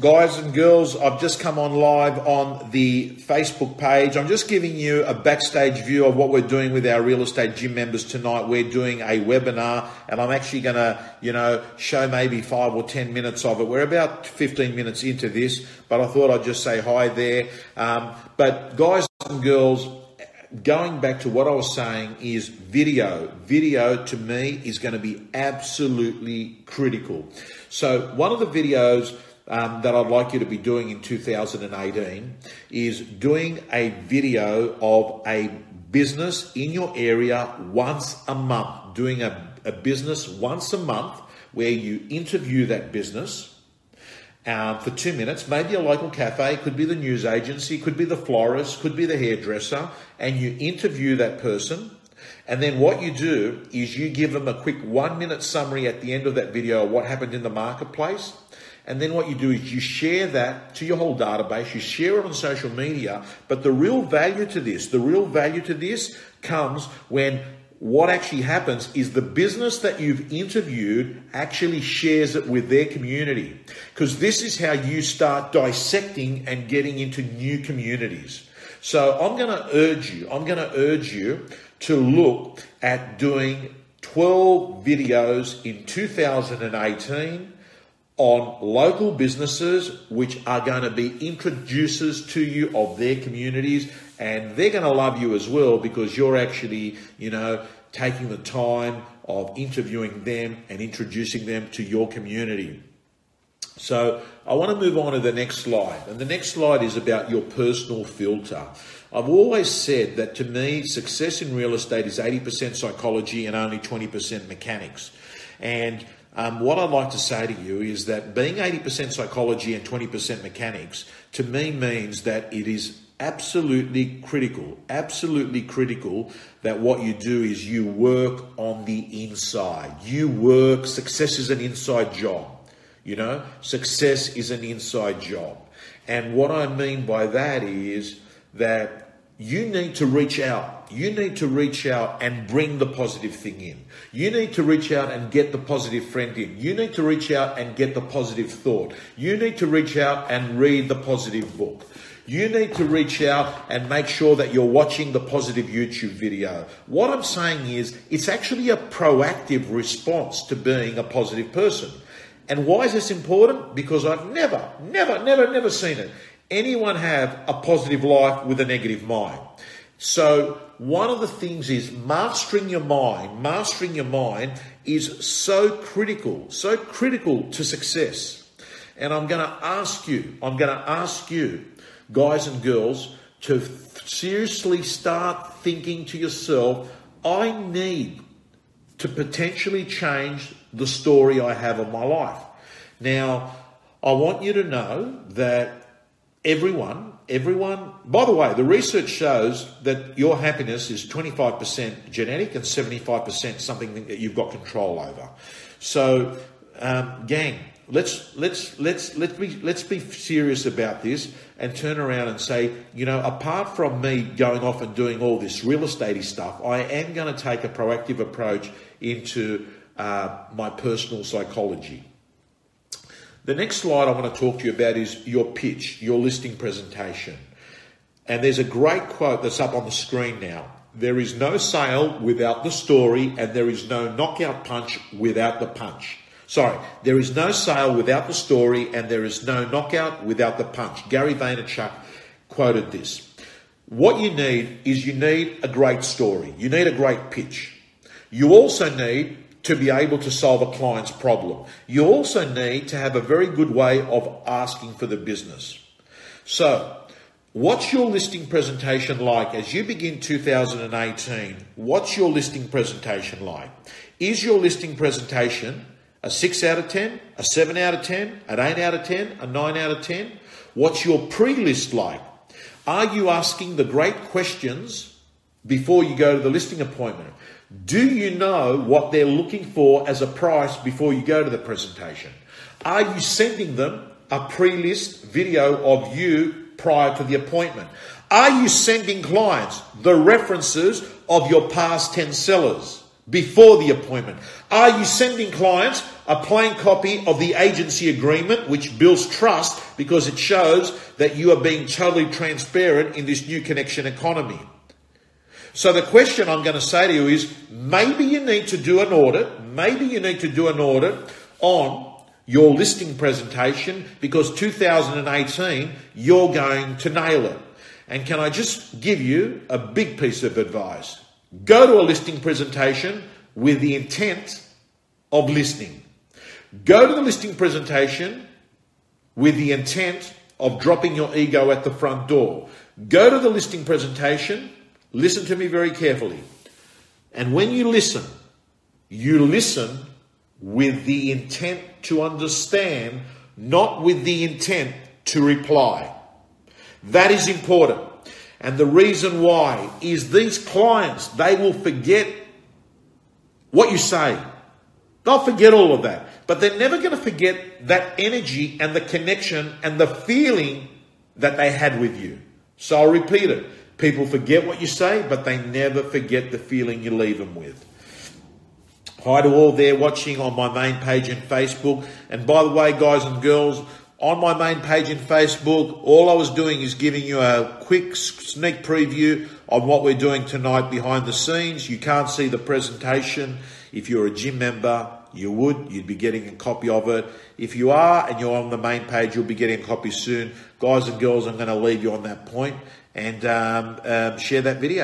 Guys and girls, I've just come on live on the Facebook page. I'm just giving you a backstage view of what we're doing with our real estate gym members tonight. We're doing a webinar and I'm actually going to, you know, show maybe five or 10 minutes of it. We're about 15 minutes into this, but I thought I'd just say hi there. Um, but guys and girls, going back to what I was saying is video. Video to me is going to be absolutely critical. So one of the videos um, that I'd like you to be doing in 2018 is doing a video of a business in your area once a month, doing a, a business once a month where you interview that business. Um, for two minutes, maybe a local cafe, could be the news agency, could be the florist, could be the hairdresser, and you interview that person. And then what you do is you give them a quick one minute summary at the end of that video of what happened in the marketplace. And then what you do is you share that to your whole database, you share it on social media. But the real value to this, the real value to this comes when what actually happens is the business that you've interviewed actually shares it with their community. Because this is how you start dissecting and getting into new communities. So I'm going to urge you, I'm going to urge you to look at doing 12 videos in 2018 on local businesses which are going to be introducers to you of their communities and they're going to love you as well because you're actually, you know, taking the time of interviewing them and introducing them to your community. So I want to move on to the next slide. And the next slide is about your personal filter. I've always said that to me, success in real estate is 80% psychology and only 20% mechanics. And um, what I'd like to say to you is that being 80% psychology and 20% mechanics to me means that it is absolutely critical, absolutely critical that what you do is you work on the inside. You work, success is an inside job. You know, success is an inside job. And what I mean by that is that you need to reach out. You need to reach out and bring the positive thing in. You need to reach out and get the positive friend in. You need to reach out and get the positive thought. You need to reach out and read the positive book. You need to reach out and make sure that you're watching the positive YouTube video. What I'm saying is, it's actually a proactive response to being a positive person. And why is this important? Because I've never, never, never, never seen it anyone have a positive life with a negative mind? So, one of the things is mastering your mind. Mastering your mind is so critical, so critical to success. And I'm going to ask you, I'm going to ask you, guys and girls, to seriously start thinking to yourself, I need to potentially change the story I have of my life. Now, I want you to know that everyone, everyone, by the way, the research shows that your happiness is 25% genetic and 75% something that you've got control over. So, um, gang, let's let's let's let's be let's be serious about this and turn around and say, you know, apart from me going off and doing all this real estatey stuff, I am going to take a proactive approach into uh, my personal psychology. The next slide I want to talk to you about is your pitch, your listing presentation. And there's a great quote that's up on the screen now. There is no sale without the story, and there is no knockout punch without the punch. Sorry, there is no sale without the story, and there is no knockout without the punch. Gary Vaynerchuk quoted this. What you need is you need a great story. You need a great pitch. You also need to be able to solve a client's problem. You also need to have a very good way of asking for the business. So, what's your listing presentation like as you begin 2018? What's your listing presentation like? Is your listing presentation a 6 out of 10, a 7 out of 10, an 8 out of 10, a 9 out of 10? What's your pre list like? Are you asking the great questions before you go to the listing appointment? Do you know what they're looking for as a price before you go to the presentation? Are you sending them a pre list video of you prior to the appointment? Are you sending clients the references of your past 10 sellers before the appointment? Are you sending clients a plain copy of the agency agreement, which builds trust because it shows that you are being totally transparent in this new connection economy? So the question I'm going to say to you is maybe you need to do an audit, maybe you need to do an audit on your listing presentation because 2018 you're going to nail it. And can I just give you a big piece of advice? Go to a listing presentation with the intent of listening. Go to the listing presentation with the intent of dropping your ego at the front door. Go to the listing presentation, listen to me very carefully. And when you listen, you listen with the intent to understand, not with the intent to reply. That is important. And the reason why is these clients, they will forget what you say. They'll forget all of that. But they're never going to forget that energy and the connection and the feeling that they had with you. So I'll repeat it. People forget what you say, but they never forget the feeling you leave them with. Hi to all there watching on my main page in Facebook. And by the way, guys and girls, on my main page in Facebook, all I was doing is giving you a quick sneak preview on what we're doing tonight behind the scenes. You can't see the presentation. If you're a gym member, you would. You'd be getting a copy of it. If you are and you're on the main page, you'll be getting a copy soon. Guys and girls, I'm going to leave you on that point and um, um, share that video.